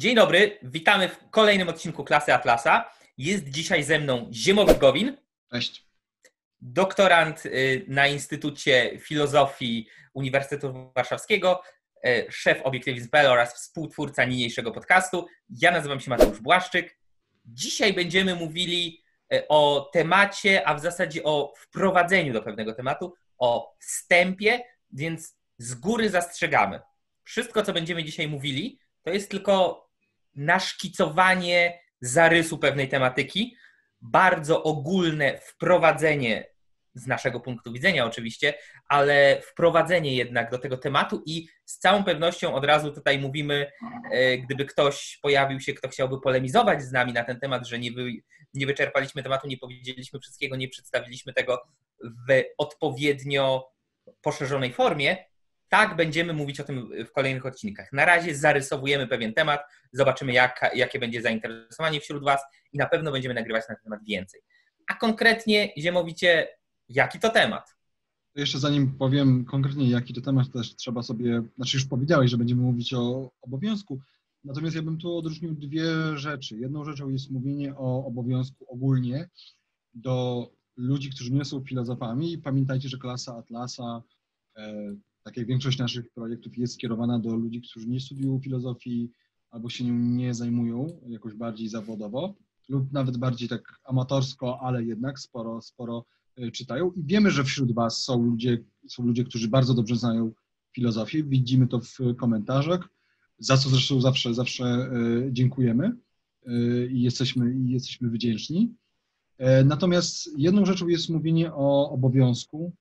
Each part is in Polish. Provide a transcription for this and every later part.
Dzień dobry, witamy w kolejnym odcinku Klasy Atlasa. Jest dzisiaj ze mną Ziemowit Gowin. Cześć. Doktorant y, na Instytucie Filozofii Uniwersytetu Warszawskiego, y, szef Obiektywizm.pl oraz współtwórca niniejszego podcastu. Ja nazywam się Mateusz Błaszczyk. Dzisiaj będziemy mówili y, o temacie, a w zasadzie o wprowadzeniu do pewnego tematu, o wstępie, więc z góry zastrzegamy. Wszystko, co będziemy dzisiaj mówili, to jest tylko naszkicowanie zarysu pewnej tematyki, bardzo ogólne wprowadzenie z naszego punktu widzenia oczywiście, ale wprowadzenie jednak do tego tematu i z całą pewnością od razu tutaj mówimy, e, gdyby ktoś pojawił się, kto chciałby polemizować z nami na ten temat, że nie, wy, nie wyczerpaliśmy tematu, nie powiedzieliśmy wszystkiego, nie przedstawiliśmy tego w odpowiednio poszerzonej formie, tak, będziemy mówić o tym w kolejnych odcinkach. Na razie zarysowujemy pewien temat, zobaczymy, jak, jakie będzie zainteresowanie wśród Was i na pewno będziemy nagrywać na ten temat więcej. A konkretnie, Ziemowicie, jaki to temat? Jeszcze zanim powiem konkretnie, jaki to temat, też trzeba sobie, znaczy już powiedziałeś, że będziemy mówić o obowiązku, natomiast ja bym tu odróżnił dwie rzeczy. Jedną rzeczą jest mówienie o obowiązku ogólnie do ludzi, którzy nie są filozofami. Pamiętajcie, że klasa Atlasa e, tak jak większość naszych projektów jest skierowana do ludzi, którzy nie studiują filozofii albo się nią nie zajmują jakoś bardziej zawodowo lub nawet bardziej tak amatorsko, ale jednak sporo, sporo e, czytają. I wiemy, że wśród Was są ludzie, są ludzie, którzy bardzo dobrze znają filozofię. Widzimy to w komentarzach, za co zresztą zawsze, zawsze e, dziękujemy e, i jesteśmy, i jesteśmy wdzięczni. Natomiast jedną rzeczą jest mówienie o obowiązku,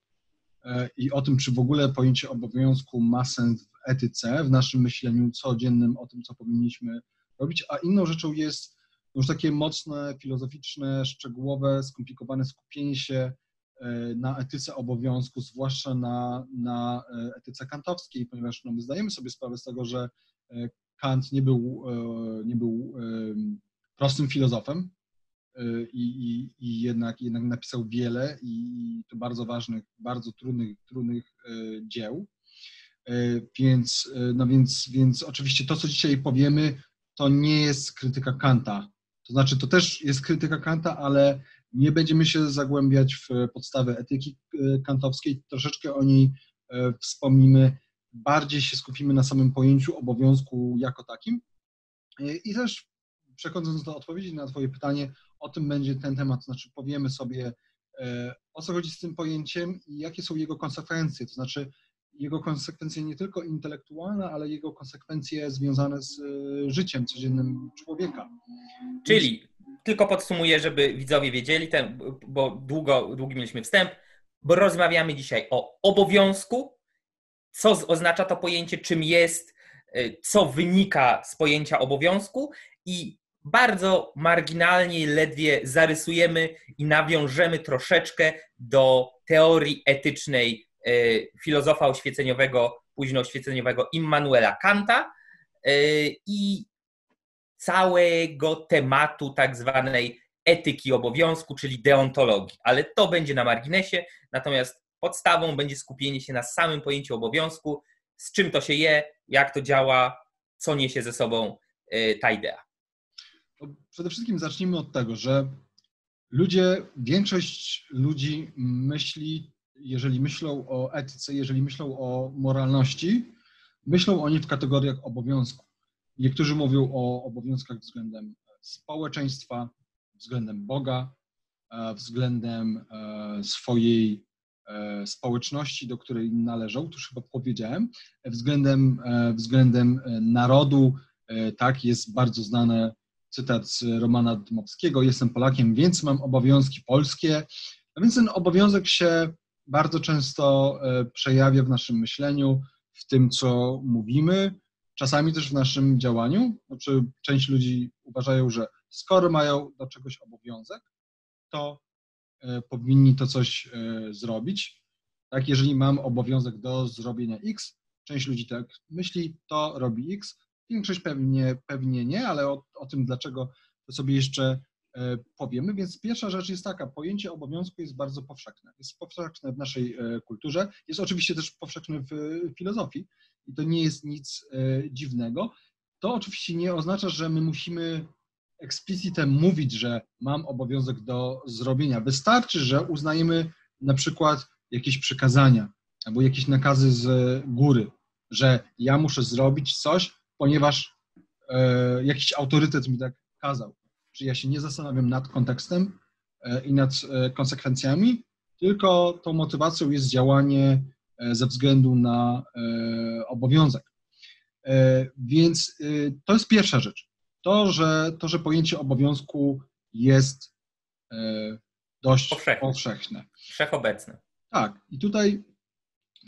i o tym, czy w ogóle pojęcie obowiązku ma sens w etyce, w naszym myśleniu codziennym o tym, co powinniśmy robić, a inną rzeczą jest już takie mocne, filozoficzne, szczegółowe, skomplikowane skupienie się e, na etyce obowiązku, zwłaszcza na, na e, etyce kantowskiej, ponieważ no, my zdajemy sobie sprawę z tego, że Kant nie był, nie był prostym filozofem, i, i, i jednak, jednak napisał wiele i to bardzo ważnych, bardzo trudnych, trudnych e, dzieł. E, więc, no więc, więc oczywiście to, co dzisiaj powiemy, to nie jest krytyka Kanta. To znaczy, to też jest krytyka Kanta, ale nie będziemy się zagłębiać w podstawę etyki kantowskiej. Troszeczkę o niej wspomnimy. Bardziej się skupimy na samym pojęciu obowiązku jako takim. I też przechodząc do odpowiedzi na Twoje pytanie, o tym będzie ten temat, znaczy powiemy sobie, e, o co chodzi z tym pojęciem i jakie są jego konsekwencje, to znaczy jego konsekwencje nie tylko intelektualne, ale jego konsekwencje związane z e, życiem codziennym człowieka. Czyli tylko podsumuję, żeby widzowie wiedzieli, ten, bo długo, długi mieliśmy wstęp, bo rozmawiamy dzisiaj o obowiązku, co oznacza to pojęcie, czym jest, e, co wynika z pojęcia obowiązku i bardzo marginalnie, ledwie zarysujemy i nawiążemy troszeczkę do teorii etycznej e, filozofa oświeceniowego, późno oświeceniowego Immanuela Kanta e, i całego tematu tak zwanej etyki obowiązku, czyli deontologii. Ale to będzie na marginesie, natomiast podstawą będzie skupienie się na samym pojęciu obowiązku, z czym to się je, jak to działa, co niesie ze sobą e, ta idea przede wszystkim zacznijmy od tego, że ludzie, większość ludzi myśli, jeżeli myślą o etyce, jeżeli myślą o moralności, myślą o niej w kategoriach obowiązku. Niektórzy mówią o obowiązkach względem społeczeństwa, względem Boga, e, względem e, swojej e, społeczności, do której należą, to już chyba powiedziałem, względem, względem narodu, tak, jest bardzo znane cytat z Romana Dmowskiego, jestem Polakiem, więc mam obowiązki polskie. A więc ten obowiązek się bardzo często e, przejawia w naszym myśleniu, w tym, co mówimy, czasami też w naszym działaniu. Znaczy, część ludzi uważają, że skoro mają do czegoś obowiązek, to e, powinni to coś e, zrobić. Tak, jeżeli mam obowiązek do zrobienia X, część ludzi tak myśli, to robi X, Większość pewnie, pewnie nie, ale o, o tym dlaczego to sobie jeszcze e, powiemy. Więc pierwsza rzecz jest taka, pojęcie obowiązku jest bardzo powszechne. Jest powszechne w naszej e, kulturze, jest oczywiście też powszechne w filozofii i to nie jest nic e, dziwnego. to oczywiście nie oznacza, że my musimy eksplicitem mówić, że mam obowiązek do zrobienia. Wystarczy, że uznajemy na przykład jakieś przykazania albo jakieś nakazy z góry, że ja muszę zrobić coś, ponieważ e, jakiś autorytet mi tak kazał. Czyli ja się nie zastanawiam nad kontekstem e, i nad e, konsekwencjami, tylko tą motywacją jest działanie e, ze względu na e, obowiązek. E, Więc to jest pierwsza rzecz. To, że, to, że pojęcie obowiązku jest dość Powszechne. powszechne. Wszechobecny. Tak, i tutaj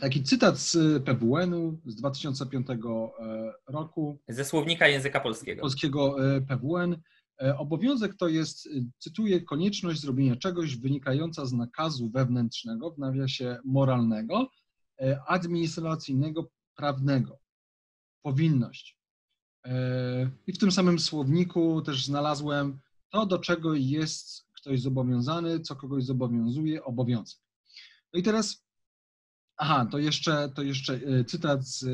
taki cytat z PWN-u z 2005 e, roku, Ze słownika języka polskiego. polskiego e, PWN. E, Obowiązek to jest, e, cytuję, konieczność zrobienia czegoś wynikająca z nakazu wewnętrznego, w nawiasie moralnego, e, administracyjnego, prawnego. Powinność. E, I w tym samym słowniku też znalazłem to, do czego jest ktoś zobowiązany, co kogoś zobowiązuje, obowiązek. No i teraz, aha, to jeszcze, to jeszcze e, cytat z, e,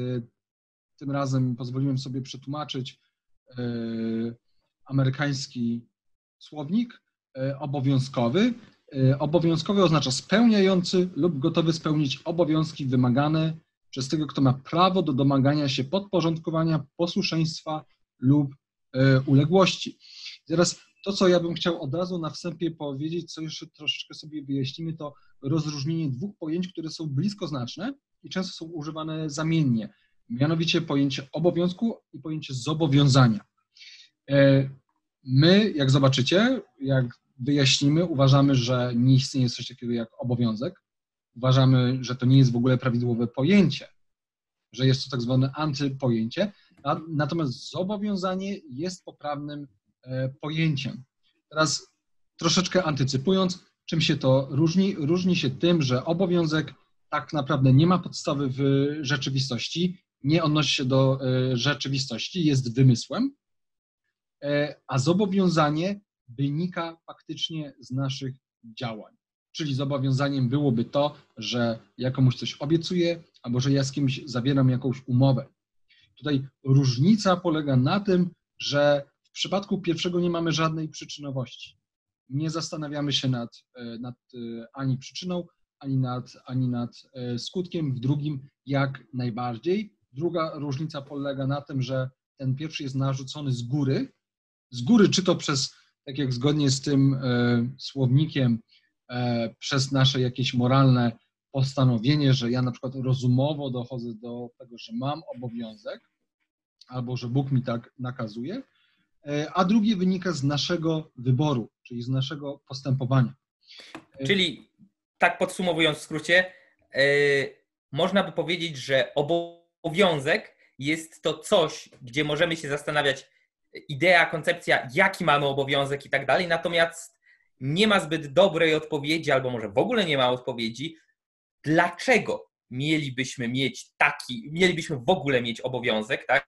tym razem pozwoliłem sobie przetłumaczyć e, amerykański słownik e, obowiązkowy. E, Obowiązkowy oznacza spełniający lub gotowy spełnić obowiązki wymagane przez tego, kto ma prawo do domagania się podporządkowania, posłuszeństwa lub e, uległości. Teraz to, co ja bym chciał od razu na wstępie powiedzieć, co jeszcze troszeczkę sobie wyjaśnimy, to rozróżnienie dwóch pojęć, które są bliskoznaczne i często są używane zamiennie. Mianowicie pojęcie obowiązku i pojęcie zobowiązania. E, My, jak zobaczycie, jak wyjaśnimy, uważamy, że nie istnieje coś takiego jak obowiązek. Uważamy, że to nie jest w ogóle prawidłowe pojęcie, że jest to tak zwane antypojęcie. Natomiast zobowiązanie jest poprawnym pojęciem. Teraz troszeczkę antycypując, czym się to różni? Różni się tym, że obowiązek tak naprawdę nie ma podstawy w rzeczywistości, nie odnosi się do e, rzeczywistości, jest wymysłem, e, a zobowiązanie wynika faktycznie z naszych działań. Czyli zobowiązaniem byłoby to, że ja komuś coś obiecuję, albo że ja z kimś zawieram jakąś umowę. Tutaj różnica polega na tym, że w przypadku pierwszego nie mamy żadnej przyczynowości. Nie zastanawiamy się nad, e, nad e, ani przyczyną, ani nad, ani nad e, skutkiem. W drugim jak najbardziej. Druga różnica polega na tym, że ten pierwszy jest narzucony z góry. Z góry, czy to przez, tak jak zgodnie z tym e, słownikiem, e, przez nasze jakieś moralne postanowienie, że ja na przykład rozumowo dochodzę do tego, że mam obowiązek, albo że Bóg mi tak nakazuje, a drugie wynika z naszego wyboru, czyli z naszego postępowania. Czyli tak podsumowując w skrócie, yy, można by powiedzieć, że obowiązek jest to coś, gdzie możemy się zastanawiać, idea, koncepcja, jaki mamy obowiązek i tak dalej, natomiast nie ma zbyt dobrej odpowiedzi, albo może w ogóle nie ma odpowiedzi, dlaczego mielibyśmy mieć taki, mielibyśmy w ogóle mieć obowiązek, tak?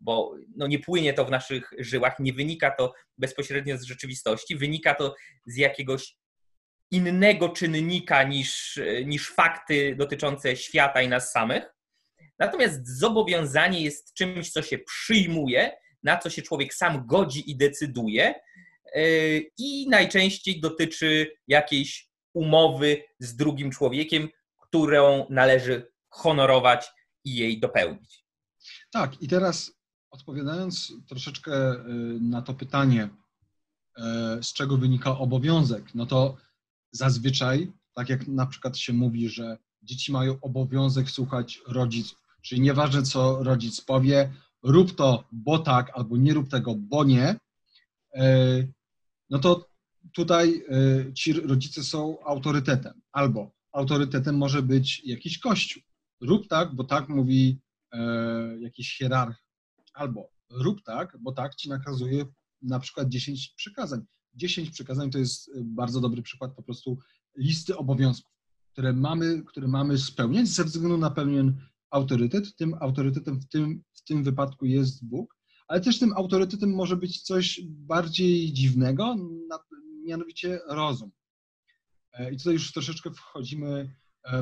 Bo no nie płynie to w naszych żyłach, nie wynika to bezpośrednio z rzeczywistości, wynika to z jakiegoś innego czynnika niż, niż fakty dotyczące świata i nas samych. Natomiast zobowiązanie jest czymś, co się przyjmuje, na co się człowiek sam godzi i decyduje, yy, i najczęściej dotyczy jakiejś umowy z drugim człowiekiem, którą należy honorować i jej dopełnić. Tak, i teraz odpowiadając troszeczkę y, na to pytanie, y, z czego wynika obowiązek, no to zazwyczaj, tak jak na przykład się mówi, że dzieci mają obowiązek słuchać rodziców, czyli nieważne co rodzic powie, rób to, bo tak, albo nie rób tego, bo nie, y, no to tutaj ci rodzice są autorytetem, albo autorytetem może być jakiś kościół. Rób tak, bo tak mówi jakiś hierarcha, albo rób tak, bo tak ci nakazuje na przykład 10 przykazań. 10 przykazań to jest bardzo dobry przykład po prostu listy obowiązków, które mamy, które mamy spełniać ze względu na pewien autorytet. Tym autorytetem w tym, w tym wypadku jest Bóg, ale też tym autorytetem może być coś bardziej dziwnego, mianowicie rozum. I tutaj już troszeczkę wchodzimy,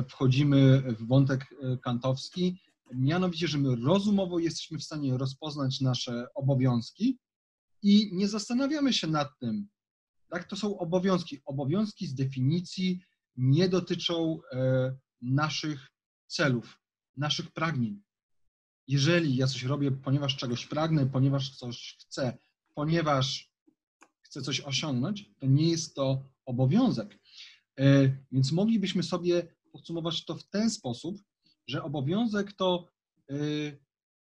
wchodzimy w wątek kantowski, mianowicie, że my rozumowo jesteśmy w stanie rozpoznać nasze obowiązki i nie zastanawiamy się nad tym, tak, to są obowiązki. Obowiązki z definicji nie dotyczą e, naszych celów, naszych pragnień. Jeżeli ja coś robię, ponieważ czegoś pragnę, ponieważ coś chcę, ponieważ chcę coś osiągnąć, to nie jest to obowiązek. E, więc moglibyśmy sobie podsumować to w ten sposób, że obowiązek to e,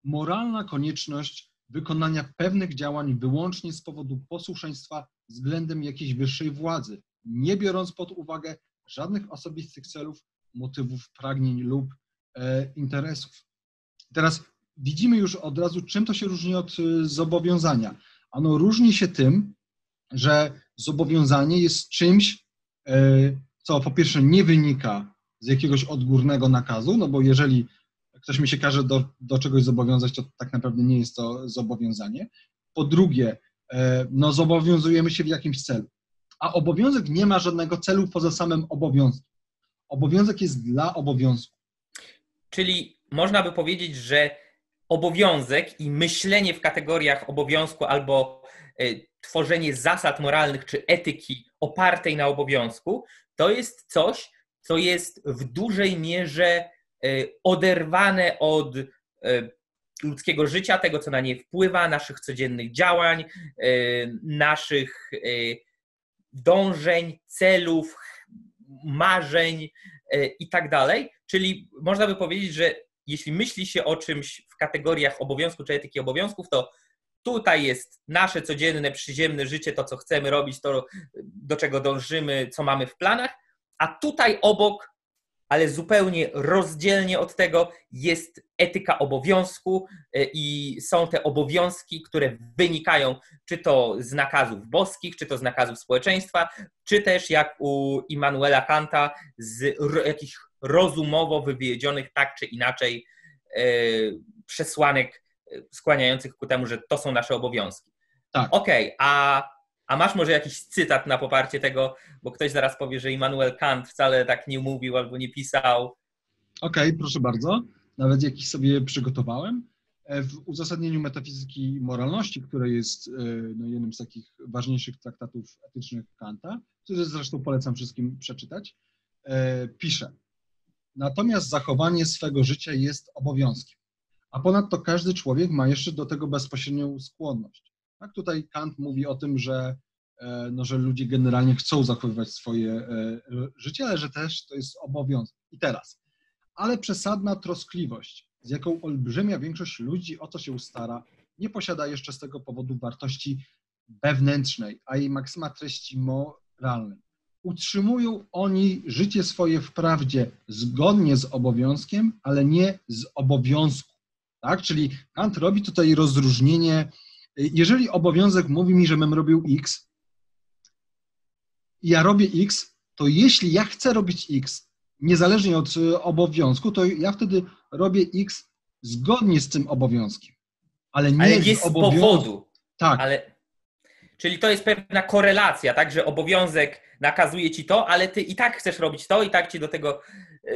moralna konieczność wykonania pewnych działań wyłącznie z powodu posłuszeństwa względem jakiejś wyższej władzy, nie biorąc pod uwagę żadnych osobistych celów, motywów, pragnień lub e, interesów. Teraz widzimy już od razu, czym to się różni od e, zobowiązania. Ono różni się tym, że zobowiązanie jest czymś, e, co po pierwsze nie wynika z jakiegoś odgórnego nakazu, no bo jeżeli ktoś mi się każe do, do czegoś zobowiązać, to tak naprawdę nie jest to zobowiązanie. Po drugie, e, no zobowiązujemy się w jakimś celu, a obowiązek nie ma żadnego celu poza samym obowiązkiem. Obowiązek jest dla obowiązku. Czyli można by powiedzieć, że obowiązek i myślenie w kategoriach obowiązku albo e, tworzenie zasad moralnych czy etyki opartej na obowiązku, to jest coś, co jest w dużej mierze E, oderwane od e, ludzkiego życia, tego, co na nie wpływa, naszych codziennych działań, e, naszych dążeń, celów, marzeń i tak dalej. Czyli można by powiedzieć, że jeśli myśli się o czymś w kategoriach obowiązku czy etyki obowiązków, to tutaj jest nasze codzienne, przyziemne życie, to co chcemy robić, to do czego dążymy, co mamy w planach, a tutaj obok ale zupełnie rozdzielnie od tego jest etyka obowiązku e, i są te obowiązki, które wynikają czy to z nakazów boskich, czy to z nakazów społeczeństwa, czy też jak u Immanuela Kanta z jakichś rozumowo wywiedzionych tak czy inaczej e, przesłanek e, skłaniających ku temu, że to są nasze obowiązki. Tak. Okej, okay, a a masz może jakiś cytat na poparcie tego, bo ktoś zaraz powie, że Immanuel Kant wcale tak nie mówił albo nie pisał. Okej, okay, proszę bardzo. Nawet jakiś sobie przygotowałem. E, w uzasadnieniu metafizyki moralności, które jest e, no, jednym z takich ważniejszych traktatów etycznych Kanta, który zresztą polecam wszystkim przeczytać, e, pisze: Natomiast zachowanie swego życia jest obowiązkiem, a ponadto każdy człowiek ma jeszcze do tego bezpośrednią skłonność. Tak, tutaj Kant mówi o tym, że, e, no, że ludzie generalnie chcą zachowywać swoje e, życie, ale że też to jest obowiązek. I teraz, ale przesadna troskliwość, z jaką olbrzymia większość ludzi o to się stara, nie posiada jeszcze z tego powodu wartości wewnętrznej, a jej maksyma treści moralnej. Utrzymują oni życie swoje wprawdzie zgodnie z obowiązkiem, ale nie z obowiązku. Tak? Czyli Kant robi tutaj rozróżnienie jeżeli obowiązek mówi mi, że bym robił X, ja robię X, to jeśli ja chcę robić X, niezależnie od y, obowiązku, to ja wtedy robię X zgodnie z tym obowiązkiem. Ale nie, ale nie z, z powodu. Tak. Ale, czyli to jest pewna korelacja, tak, że obowiązek nakazuje ci to, ale ty i tak chcesz robić to, i tak ci do tego,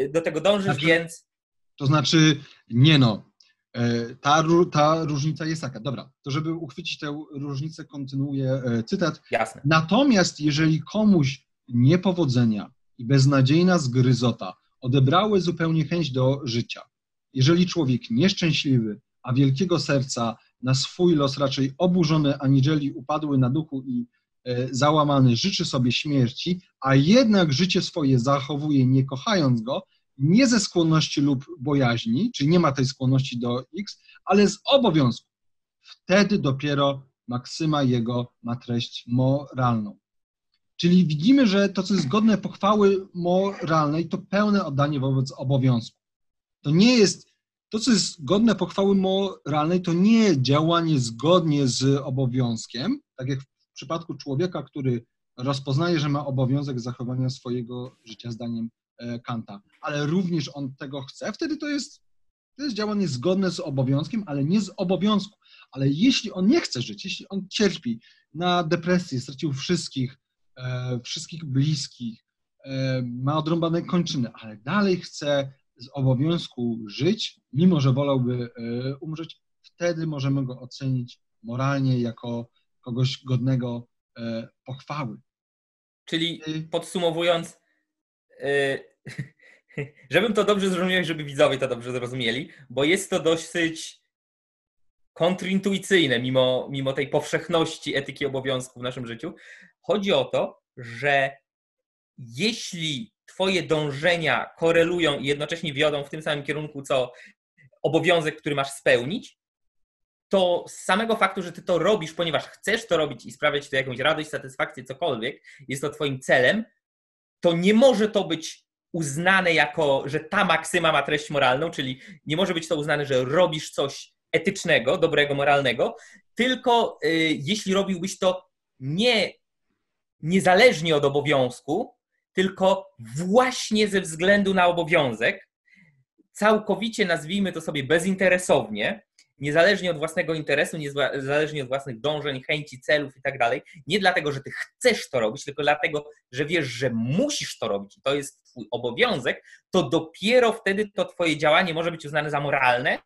y, do tego dążysz, znaczy, więc. To znaczy, nie no. E, ta, ta różnica jest taka. Dobra, to żeby uchwycić tę różnicę, kontynuuję e, cytat. Jasne. Natomiast jeżeli komuś niepowodzenia i beznadziejna zgryzota odebrały zupełnie chęć do życia, jeżeli człowiek nieszczęśliwy, a wielkiego serca na swój los raczej oburzony aniżeli upadły na duchu i e, załamany życzy sobie śmierci, a jednak życie swoje zachowuje nie kochając go, nie ze skłonności lub bojaźni, czyli nie ma tej skłonności do X, ale z obowiązku. Wtedy dopiero maksyma jego ma treść moralną. Czyli widzimy, że to, co jest godne pochwały moralnej, to pełne oddanie wobec obowiązku. To nie jest, to, co jest godne pochwały moralnej, to nie działanie zgodnie z obowiązkiem, tak jak w przypadku człowieka, który rozpoznaje, że ma obowiązek zachowania swojego życia zdaniem Kanta, ale również on tego chce, wtedy to jest, to jest działanie zgodne z obowiązkiem, ale nie z obowiązku. Ale jeśli on nie chce żyć, jeśli on cierpi na depresję, stracił wszystkich, e, wszystkich bliskich, e, ma odrąbane kończyny, ale dalej chce z obowiązku żyć, mimo że wolałby e, umrzeć, wtedy możemy go ocenić moralnie jako kogoś godnego e, pochwały. Czyli podsumowując, żebym to dobrze zrozumiał, żeby widzowie to dobrze zrozumieli, bo jest to dosyć kontrintuicyjne, mimo, mimo tej powszechności etyki obowiązku w naszym życiu. Chodzi o to, że jeśli Twoje dążenia korelują i jednocześnie wiodą w tym samym kierunku, co obowiązek, który masz spełnić, to z samego faktu, że Ty to robisz, ponieważ chcesz to robić i sprawiać to jakąś radość, satysfakcję, cokolwiek, jest to Twoim celem, to nie może to być uznane jako, że ta maksyma ma treść moralną, czyli nie może być to uznane, że robisz coś etycznego, dobrego, moralnego, tylko y, jeśli robiłbyś to nie niezależnie od obowiązku, tylko właśnie ze względu na obowiązek, całkowicie nazwijmy to sobie bezinteresownie, niezależnie od własnego interesu, niezależnie od własnych dążeń, chęci, celów i tak dalej, nie dlatego, że ty chcesz to robić, tylko dlatego, że wiesz, że musisz to robić i to jest twój obowiązek, to dopiero wtedy to twoje działanie może być uznane za moralne,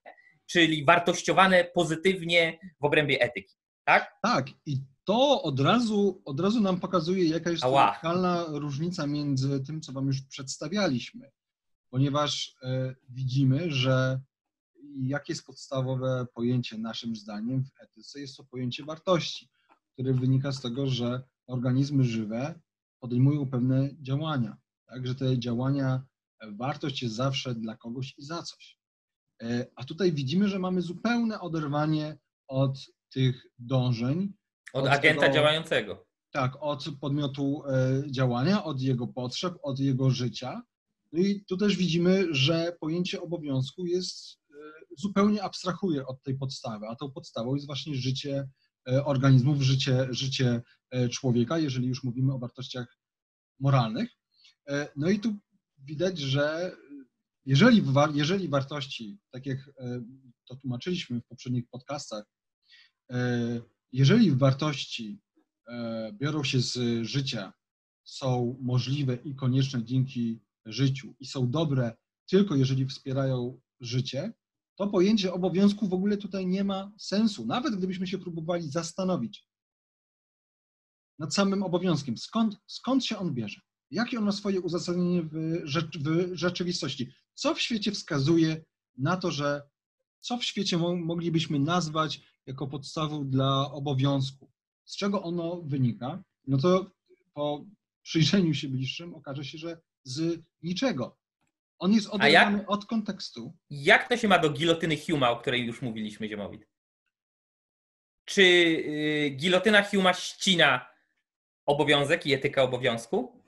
czyli wartościowane pozytywnie w obrębie etyki. Tak? Tak. I to od razu, od razu nam pokazuje, jaka jest radykalna różnica między tym, co Wam już przedstawialiśmy. Ponieważ e, widzimy, że jakie jest podstawowe pojęcie naszym zdaniem w etyce? Jest to pojęcie wartości, które wynika z tego, że organizmy żywe podejmują pewne działania. Tak, że te działania, e, wartość jest zawsze dla kogoś i za coś. E, a tutaj widzimy, że mamy zupełne oderwanie od tych dążeń. Od, od agenta tego, działającego. Tak, od podmiotu e, działania, od jego potrzeb, od jego życia. No i tu też widzimy, że pojęcie obowiązku jest zupełnie abstrahuje od tej podstawy, a tą podstawą jest właśnie życie organizmów, życie, życie człowieka, jeżeli już mówimy o wartościach moralnych. No i tu widać, że jeżeli, jeżeli wartości, tak jak e, to tłumaczyliśmy w poprzednich podcastach, e, jeżeli wartości e, biorą się z życia, są możliwe i konieczne dzięki życiu i są dobre tylko jeżeli wspierają życie, to pojęcie obowiązku w ogóle tutaj nie ma sensu. Nawet gdybyśmy się próbowali zastanowić nad samym obowiązkiem, skąd, skąd się on bierze, jakie on ma swoje uzasadnienie w, w rzeczywistości. Co w świecie wskazuje na to, że co w świecie moglibyśmy nazwać jako podstawą dla obowiązku? Z czego ono wynika? No to po przyjrzeniu się bliższym okaże się, że z niczego. On jest oderwany od kontekstu. Jak to się ma do gilotyny Huma, o której już mówiliśmy, Ziemowit? Czy y, gilotyna Huma ścina obowiązek i etyka obowiązku?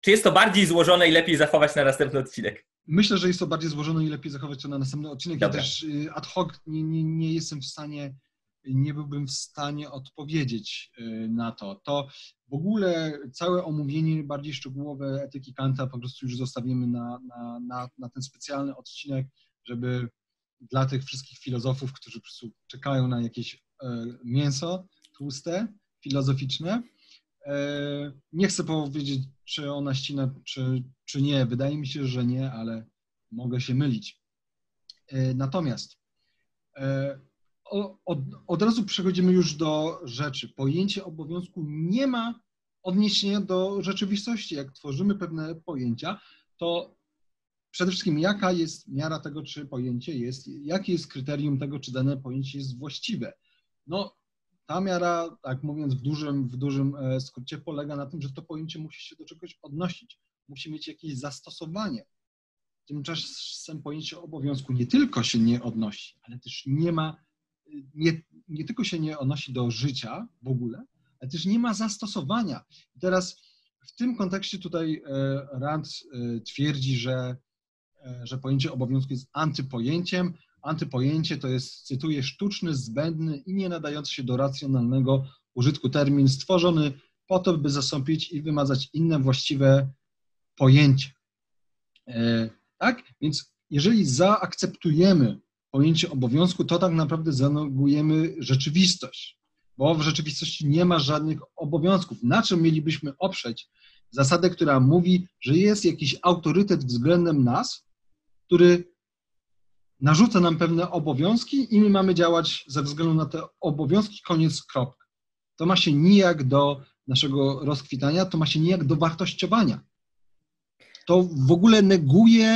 Czy jest to bardziej złożone i lepiej zachować na następny odcinek? Myślę, że jest to bardziej złożone i lepiej zachować to na następny odcinek. Dobra. Ja też y, ad hoc nie, nie, nie jestem w stanie, nie byłbym w stanie odpowiedzieć y, na to. To w ogóle całe omówienie bardziej szczegółowe etyki Kanta po prostu już zostawimy na, na, na, na ten specjalny odcinek, żeby dla tych wszystkich filozofów, którzy po prostu czekają na jakieś e, mięso tłuste, filozoficzne, E, nie chcę powiedzieć, czy ona ścina, czy, czy nie. Wydaje mi się, że nie, ale mogę się mylić. E, natomiast od, od razu przechodzimy już do rzeczy. Pojęcie obowiązku nie ma odniesienia do rzeczywistości. Jak tworzymy pewne pojęcia, to przede wszystkim jaka jest miara tego, czy pojęcie jest, jakie jest kryterium tego, czy dane pojęcie jest właściwe. No, ta miara, tak mówiąc w dużym, w dużym e, skrócie, polega na tym, że to pojęcie musi się do czegoś odnosić, musi mieć jakieś zastosowanie. Tymczasem pojęcie obowiązku nie tylko się nie odnosi, ale też nie ma, nie, nie tylko się nie odnosi do życia w ogóle, ale też nie ma zastosowania. I teraz w tym kontekście tutaj e, Rand e, twierdzi, że, że pojęcie obowiązku jest antypojęciem, Antypojęcie to jest, cytuję, sztuczny, zbędny i nie nadający się do racjonalnego użytku termin stworzony po to, by zastąpić i wymazać inne właściwe pojęcie. E, tak? Więc jeżeli zaakceptujemy pojęcie obowiązku, to tak naprawdę zanegujemy rzeczywistość, bo w rzeczywistości nie ma żadnych obowiązków. Na czym mielibyśmy oprzeć zasadę, która mówi, że jest jakiś autorytet względem nas, który narzuca nam pewne obowiązki i my mamy działać ze względu na te obowiązki, koniec, kropka. To ma się nijak do naszego rozkwitania, to ma się nijak do wartościowania. To w ogóle neguje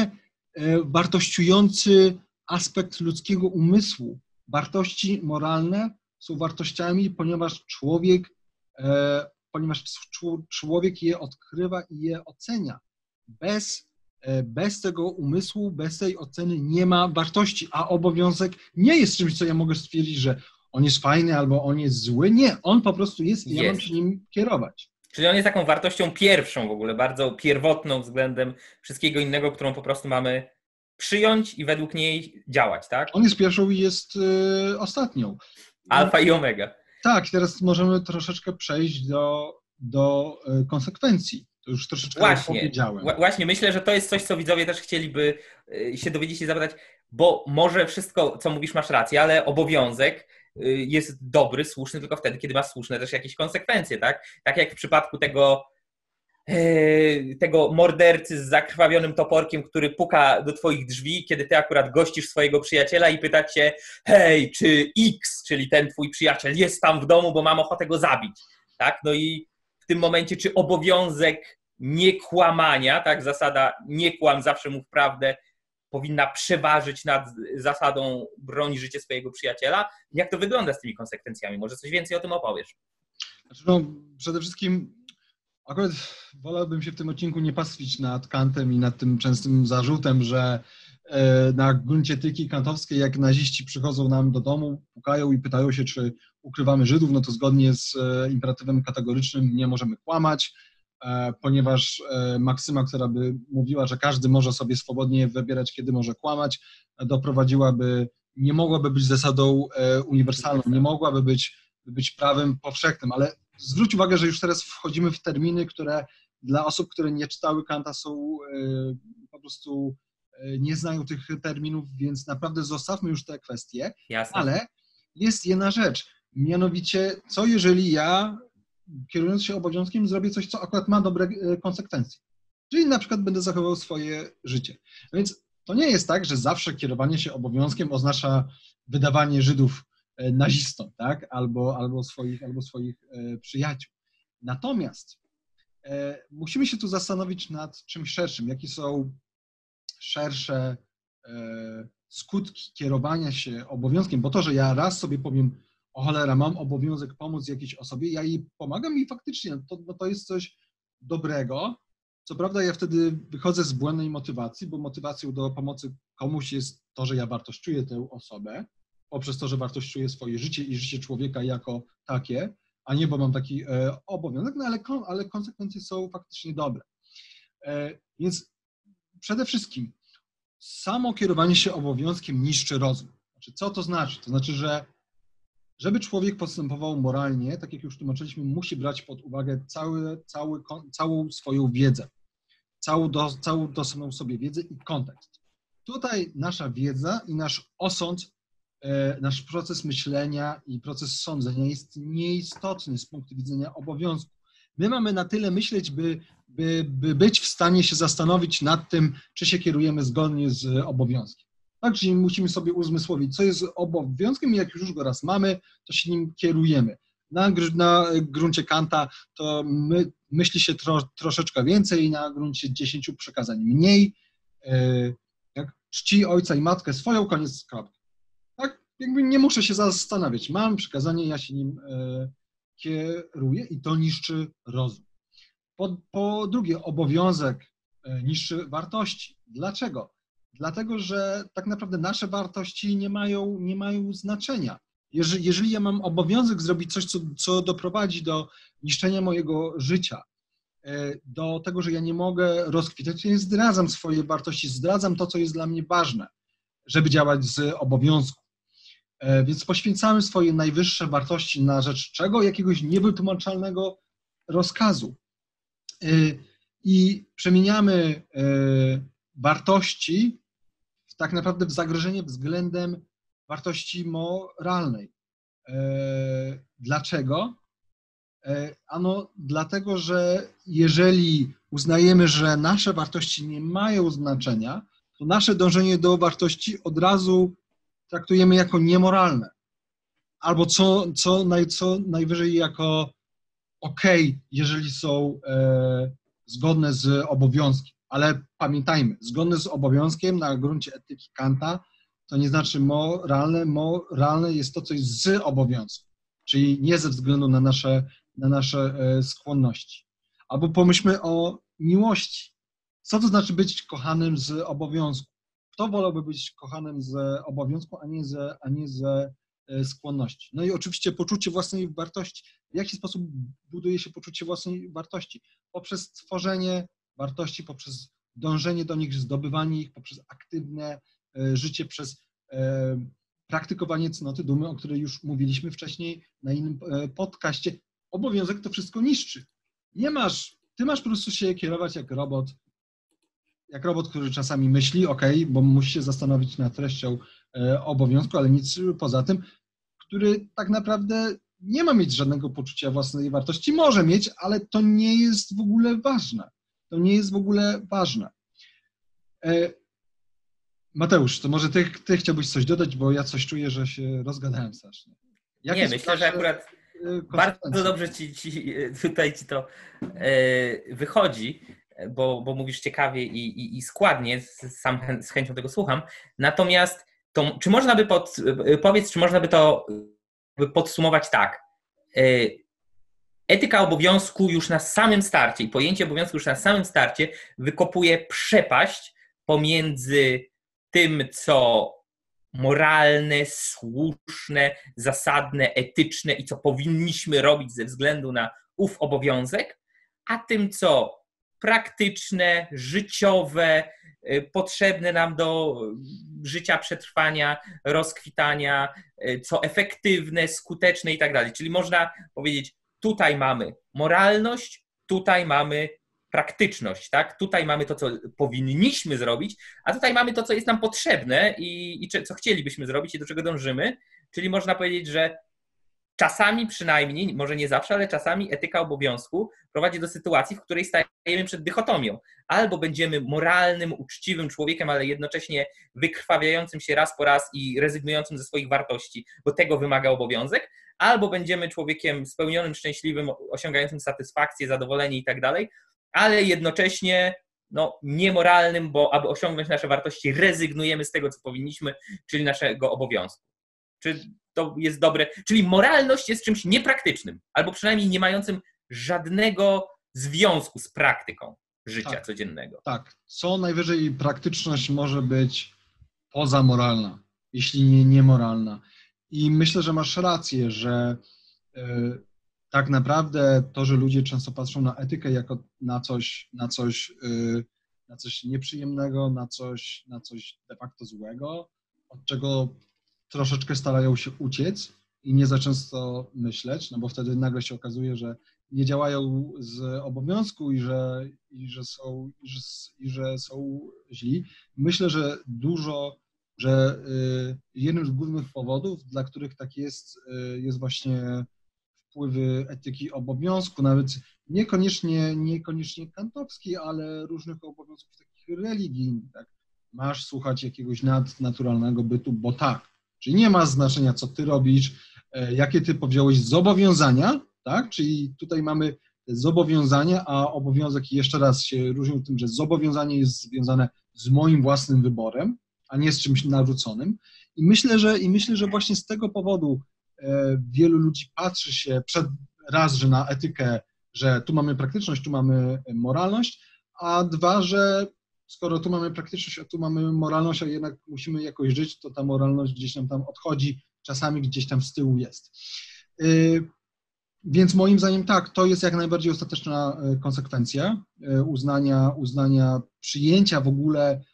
e, wartościujący aspekt ludzkiego umysłu. Wartości moralne są wartościami, ponieważ człowiek, e, ponieważ człowiek je odkrywa i je ocenia. Bez, e, bez tego umysłu, bez tej oceny nie ma wartości, a obowiązek nie jest czymś, co ja mogę stwierdzić, że on jest fajny albo on jest zły. Nie, on po prostu jest i ja mam się nim kierować. Czyli on jest taką wartością pierwszą w ogóle, bardzo pierwotną względem wszystkiego innego, którą po prostu mamy przyjąć i według niej działać, tak? On jest pierwszą i jest y, ostatnią. Alfa i omega. Tak, teraz możemy troszeczkę przejść do, do y, konsekwencji. To już troszeczkę właśnie, powiedziałem. Właśnie, myślę, że to jest coś, co widzowie też chcieliby y, się dowiedzieć i zapytać, bo może wszystko, co mówisz, masz rację, ale obowiązek Y, jest dobry, słuszny tylko wtedy, kiedy ma słuszne też jakieś konsekwencje, tak? Tak jak w przypadku tego, tego mordercy z zakrwawionym toporkiem, który puka do twoich drzwi, kiedy ty akurat gościsz swojego przyjaciela i pyta cię, hej, czy X, czyli ten twój przyjaciel jest tam w domu, bo mam ochotę go zabić, tak? No i w tym momencie, czy obowiązek niekłamania, tak, zasada nie kłam, zawsze mów prawdę, powinna przeważyć nad zasadą broni życie swojego przyjaciela. Jak to wygląda z tymi konsekwencjami? Może coś więcej o tym opowiesz? Znaczy, no, przede wszystkim akurat wolałbym się w tym odcinku nie pastwić nad Kantem i nad tym częstym zarzutem, że e, na gruncie tyki kantowskiej, jak naziści przychodzą nam do domu, pukają i pytają się, czy ukrywamy Żydów, no to zgodnie z e, imperatywem kategorycznym nie możemy kłamać, E, ponieważ maksyma, która by mówiła, że każdy może sobie swobodnie wybierać, kiedy może kłamać, doprowadziłaby, nie mogłaby być zasadą uniwersalną, nie mogłaby być, być prawem powszechnym, ale zwróć uwagę, że już teraz wchodzimy w terminy, które dla osób, które nie czytały Kanta są po prostu nie znają tych terminów, więc naprawdę zostawmy już te kwestie, Jasne. ale jest jedna rzecz, mianowicie co jeżeli ja kierując się obowiązkiem, zrobię coś, co akurat ma dobre e, konsekwencje. Czyli na przykład będę zachował swoje życie. Więc to nie jest tak, że zawsze kierowanie się obowiązkiem oznacza wydawanie Żydów e, nazistom, tak? Albo, albo, swoich, albo swoich e, przyjaciół. Natomiast e, musimy się tu zastanowić nad czymś szerszym, jakie są szersze skutki kierowania się obowiązkiem, bo to, że ja raz sobie powiem, o cholera, mam obowiązek pomóc jakiejś osobie, ja jej pomagam i faktycznie to, no to jest coś dobrego. Co prawda ja wtedy wychodzę z błędnej motywacji, bo motywacją do pomocy komuś jest to, że ja wartościuję tę osobę, poprzez to, że wartościuję swoje życie i życie człowieka jako takie, a nie bo mam taki e, obowiązek, no ale, ale konsekwencje są faktycznie dobre. E, więc przede wszystkim samo kierowanie się obowiązkiem niszczy rozum. Znaczy, co to znaczy? To znaczy, że żeby człowiek postępował moralnie, tak jak już tłumaczyliśmy, musi brać pod uwagę cały, cały, całą swoją wiedzę, całą, do, całą sobie wiedzę i kontekst. Tutaj nasza wiedza i nasz osąd, nasz proces myślenia i proces sądzenia jest nieistotny z punktu widzenia obowiązku. My mamy na tyle myśleć, by, by, by być w stanie się zastanowić nad tym, czy się kierujemy zgodnie z obowiązkiem. Tak, czyli musimy sobie uzmysłowić, co jest obowiązkiem i jak już go raz mamy, to się nim kierujemy. Na, na gruncie Kanta to my, myśli się tro, troszeczkę więcej, na gruncie dziesięciu przekazań mniej. E, jak czci ojca i matkę swoją, koniec kropki. Jakby nie muszę się zastanawiać. Mam przekazanie, ja się nim e, kieruję i to niszczy rozum. Po, po drugie, obowiązek e, niszczy wartości. Dlaczego? dlatego że tak naprawdę nasze wartości nie mają, nie mają znaczenia. Jeżeli, jeżeli ja mam obowiązek zrobić coś, co, co doprowadzi do niszczenia mojego życia, e, do tego, że ja nie mogę rozkwitać, ja zdradzam swoje wartości, zdradzam to, co jest dla mnie ważne, żeby działać z obowiązku. E, więc poświęcamy swoje najwyższe wartości na rzecz czego? Jakiegoś niewytłumaczalnego rozkazu. E, I przemieniamy wartości tak naprawdę w zagrożenie względem wartości moralnej. E, dlaczego? E, ano, dlatego, że jeżeli uznajemy, że nasze wartości nie mają znaczenia, to nasze dążenie do wartości od razu traktujemy jako niemoralne. Albo co, co, naj, co najwyżej jako ok, jeżeli są e, zgodne z obowiązkiem. Ale pamiętajmy, zgodne z obowiązkiem na gruncie etyki Kanta to nie znaczy moralne. Moralne jest to coś z obowiązku, czyli nie ze względu na nasze, na nasze e, skłonności. Albo pomyślmy o miłości. Co to znaczy być kochanym z obowiązku? Kto wolałby być kochanym z obowiązku, a nie ze, a nie ze e, skłonności? No i oczywiście poczucie własnej wartości. W jaki sposób buduje się poczucie własnej wartości? Poprzez tworzenie wartości, poprzez dążenie do nich, zdobywanie ich, poprzez aktywne e, życie, przez e, praktykowanie cnoty dumy, o której już mówiliśmy wcześniej na innym podcaście. Obowiązek to wszystko niszczy. Nie masz, ty masz po prostu się kierować jak robot, jak robot, który czasami myśli, ok, bo musi się zastanowić nad treścią e, obowiązku, ale nic poza tym, który tak naprawdę nie ma mieć żadnego poczucia własnej wartości. Może mieć, ale to nie jest w ogóle ważne. To nie jest w ogóle ważne. E, Mateusz, to może ty, ty chciałbyś coś dodać, bo ja coś czuję, że się rozgadałem strasznie. Jak nie, myślę, że akurat e, bardzo dobrze ci, ci, tutaj ci to wychodzi bo, bo mówisz ciekawie i, i, i składnie, sam z chęcią tego słucham. Natomiast to, czy można by pod, powiedz, czy można by to podsumować tak? E, etyka obowiązku już na samym starcie i pojęcie obowiązku już na samym starcie wykopuje przepaść pomiędzy tym, co moralne, słuszne, zasadne, etyczne i co powinniśmy robić ze względu na ów obowiązek, a tym, co praktyczne, życiowe, y, potrzebne nam do życia, przetrwania, rozkwitania, y, co efektywne, skuteczne i tak dalej. Czyli można powiedzieć, tutaj mamy moralność, tutaj mamy praktyczność, tak? Tutaj mamy to, co powinniśmy zrobić, a tutaj mamy to, co jest nam potrzebne i, i co chcielibyśmy zrobić i do czego dążymy. Czyli można powiedzieć, że czasami przynajmniej, może nie zawsze, ale czasami etyka obowiązku prowadzi do sytuacji, w której stajemy przed dychotomią. Albo będziemy moralnym, uczciwym człowiekiem, ale jednocześnie wykrwawiającym się raz po raz i rezygnującym ze swoich wartości, bo tego wymaga obowiązek, albo będziemy człowiekiem spełnionym, szczęśliwym, osiągającym satysfakcję, zadowolenie i tak dalej, ale jednocześnie no, niemoralnym, bo aby osiągnąć nasze wartości, rezygnujemy z tego, co powinniśmy, czyli naszego obowiązku. Czy to jest dobre? Czyli moralność jest czymś niepraktycznym, albo przynajmniej nie mającym żadnego związku z praktyką życia tak, codziennego. Tak. Co najwyżej praktyczność może być pozamoralna, jeśli nie niemoralna. I myślę, że masz rację, że y, tak naprawdę to, że ludzie często patrzą na etykę jako na coś, na coś, y, na coś nieprzyjemnego, na coś, na coś de facto złego, od czego troszeczkę starają się uciec i nie za często myśleć, no bo wtedy nagle się okazuje, że nie działają z obowiązku i że, i że, są, i że, i że są źli. Myślę, że dużo, że y, jednym z głównych powodów, dla których tak jest, y, jest właśnie wpływy etyki obowiązku, nawet niekoniecznie, niekoniecznie kantowskiej, ale różnych obowiązków takich religijnych. Tak? Masz słuchać jakiegoś nadnaturalnego bytu, bo tak. Czyli nie ma znaczenia, co ty robisz, e, jakie ty powziąłeś zobowiązania, tak? Czyli tutaj mamy zobowiązania, a obowiązek jeszcze raz się różnią tym, że zobowiązanie jest związane z moim własnym wyborem, a nie z czymś narzuconym. I myślę, że, i myślę, że właśnie z tego powodu e, wielu ludzi patrzy się przed raz, że na etykę, że tu mamy praktyczność, tu mamy moralność, a dwa, że skoro tu mamy praktyczność, a tu mamy moralność, a jednak musimy jakoś żyć, to ta moralność gdzieś nam tam odchodzi, czasami gdzieś tam z tyłu jest. Y, więc moim zdaniem tak, to jest jak najbardziej ostateczna y, konsekwencja y, uznania, uznania przyjęcia w ogóle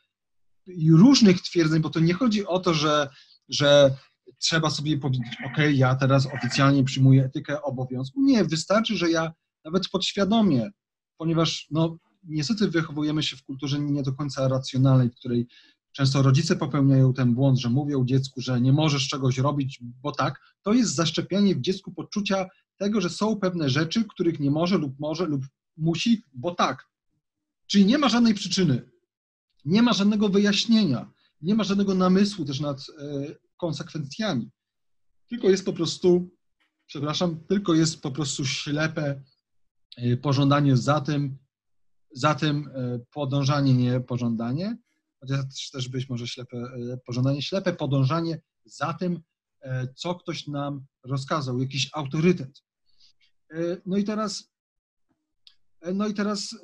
różnych twierdzeń, bo to nie chodzi o to, że, że trzeba sobie powiedzieć, ok, ja teraz oficjalnie przyjmuję etykę obowiązku. Nie, wystarczy, że ja nawet podświadomie, ponieważ no, niestety wychowujemy się w kulturze nie do końca racjonalnej, w której często rodzice popełniają ten błąd, że mówią dziecku, że nie możesz czegoś robić, bo tak, to jest zaszczepianie w dziecku poczucia tego, że są pewne rzeczy, których nie może lub może lub musi, bo tak. Czyli nie ma żadnej przyczyny. Nie ma żadnego wyjaśnienia, nie ma żadnego namysłu też nad e, konsekwencjami. Tylko jest po prostu, przepraszam, tylko jest po prostu ślepe e, pożądanie za tym, za tym e, podążanie, nie pożądanie, chociaż też być może ślepe pożądanie, ślepe podążanie za tym, co ktoś nam rozkazał, jakiś autorytet. No i teraz no i teraz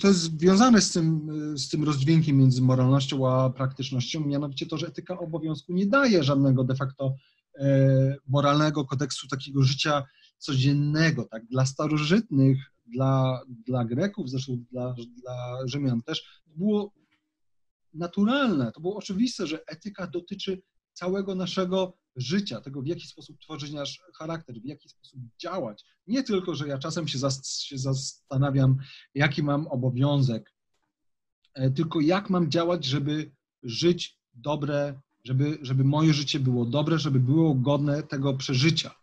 to jest związane z tym, z tym rozdźwiękiem między moralnością a praktycznością, mianowicie to, że etyka obowiązku nie daje żadnego de facto e, moralnego kodeksu takiego życia codziennego. Tak? Dla starożytnych, dla, dla Greków, zresztą dla, dla Rzymian też, było naturalne, to było oczywiste, że etyka dotyczy całego naszego życia, tego w jaki sposób tworzyć nasz charakter, w jaki sposób działać. Nie tylko, że ja czasem się, zas się zastanawiam, jaki mam obowiązek, e, tylko jak mam działać, żeby żyć dobre, żeby, żeby moje życie było dobre, żeby było godne tego przeżycia.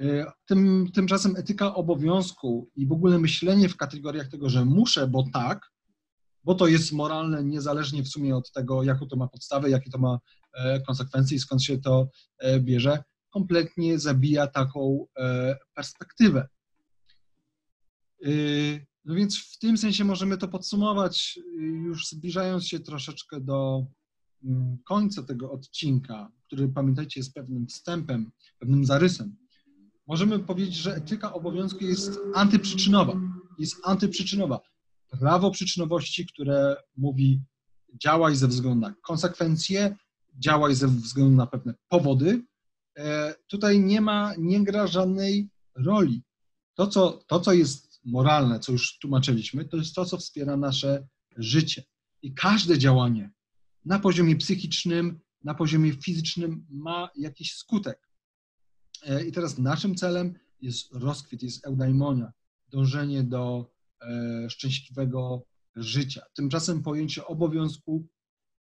E, tym, tymczasem etyka obowiązku i w ogóle myślenie w kategoriach tego, że muszę, bo tak, bo to jest moralne niezależnie w sumie od tego, jaką to ma podstawę, jakie to ma e, konsekwencje i skąd się to e, bierze, kompletnie zabija taką perspektywę. No więc w tym sensie możemy to podsumować, już zbliżając się troszeczkę do mm, końca tego odcinka, który pamiętajcie jest pewnym wstępem, pewnym zarysem. Możemy powiedzieć, że etyka obowiązku jest antyprzyczynowa. Jest antyprzyczynowa prawo przyczynowości, które mówi działaj ze względu na konsekwencje, działaj ze względu na pewne powody. E, tutaj nie ma, nie gra żadnej roli. To co, to, co jest moralne, co już tłumaczyliśmy, to jest to, co wspiera nasze życie. I każde działanie na poziomie psychicznym, na poziomie fizycznym ma jakiś skutek. E, I teraz naszym celem jest rozkwit, jest eudaimonia, dążenie do E, szczęśliwego życia. Tymczasem pojęcie obowiązku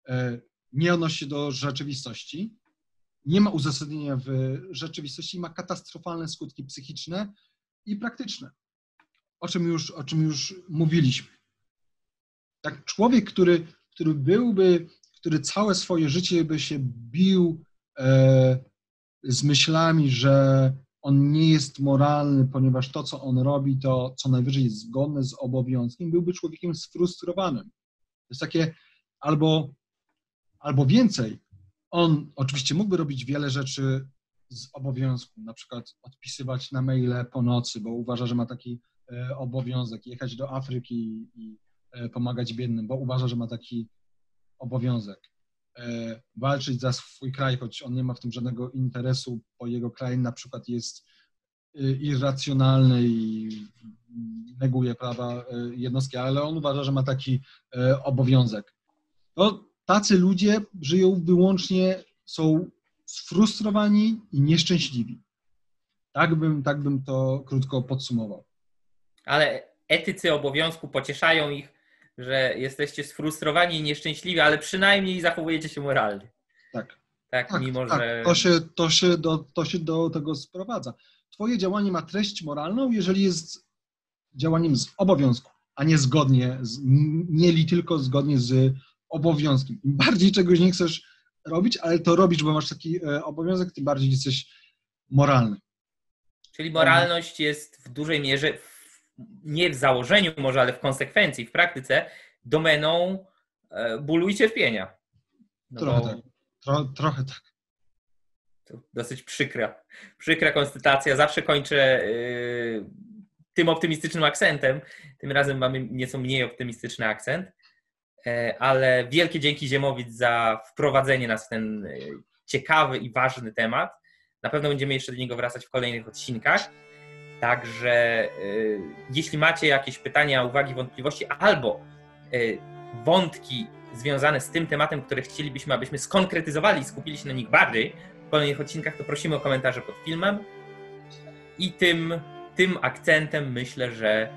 e, nie odnosi się do rzeczywistości, nie ma uzasadnienia w rzeczywistości, ma katastrofalne skutki psychiczne i praktyczne, o czym już, o czym już mówiliśmy. Tak, człowiek, który, który byłby, który całe swoje życie by się bił e, z myślami, że on nie jest moralny, ponieważ to, co on robi, to co najwyżej jest zgodne z obowiązkiem, byłby człowiekiem sfrustrowanym. To jest takie albo, albo więcej. On oczywiście mógłby robić wiele rzeczy z obowiązku, na przykład odpisywać na maile po nocy, bo uważa, że ma taki e, obowiązek, jechać do Afryki i e, pomagać biednym, bo uważa, że ma taki obowiązek. E, walczyć za swój kraj, choć on nie ma w tym żadnego interesu, bo jego kraj na przykład jest e, irracjonalny i neguje prawa e, jednostki, ale on uważa, że ma taki obowiązek. To tacy ludzie żyją wyłącznie, są sfrustrowani i nieszczęśliwi. Tak bym, tak bym to krótko podsumował. Ale etycy obowiązku pocieszają ich że jesteście sfrustrowani i nieszczęśliwi, ale przynajmniej zachowujecie się moralnie. Tak. Tak, tak mimo tak. że. To się, to, się do, to się do tego sprowadza. Twoje działanie ma treść moralną, jeżeli jest działaniem z obowiązku, a nie zgodnie, z, nie li tylko zgodnie z obowiązkiem. Im bardziej czegoś nie chcesz robić, ale to robisz, bo masz taki e, obowiązek, tym bardziej jesteś moralny. Czyli moralność jest w dużej mierze, nie w założeniu może, ale w konsekwencji, w praktyce, domeną e, bólu i cierpienia. No trochę tak. Tro, trochę tak. dosyć przykra. Przykra konstytacja. Zawsze kończę yy, tym optymistycznym akcentem. Tym razem mamy nieco mniej optymistyczny akcent. Yy, ale wielkie dzięki Ziemowicz za wprowadzenie nas w ten ciekawy i ważny temat. Na pewno będziemy jeszcze do niego wracać w kolejnych odcinkach. Także y, jeśli macie jakieś pytania, uwagi, wątpliwości albo y, wątki związane z tym tematem, które chcielibyśmy, abyśmy skonkretyzowali i skupili się na nich bardziej w kolejnych odcinkach, to prosimy o komentarze pod filmem. I tym, tym akcentem myślę, że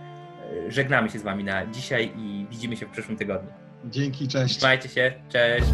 y, żegnamy się z Wami na dzisiaj i widzimy się w przyszłym tygodniu. Dzięki, cześć. Trzymajcie się, cześć.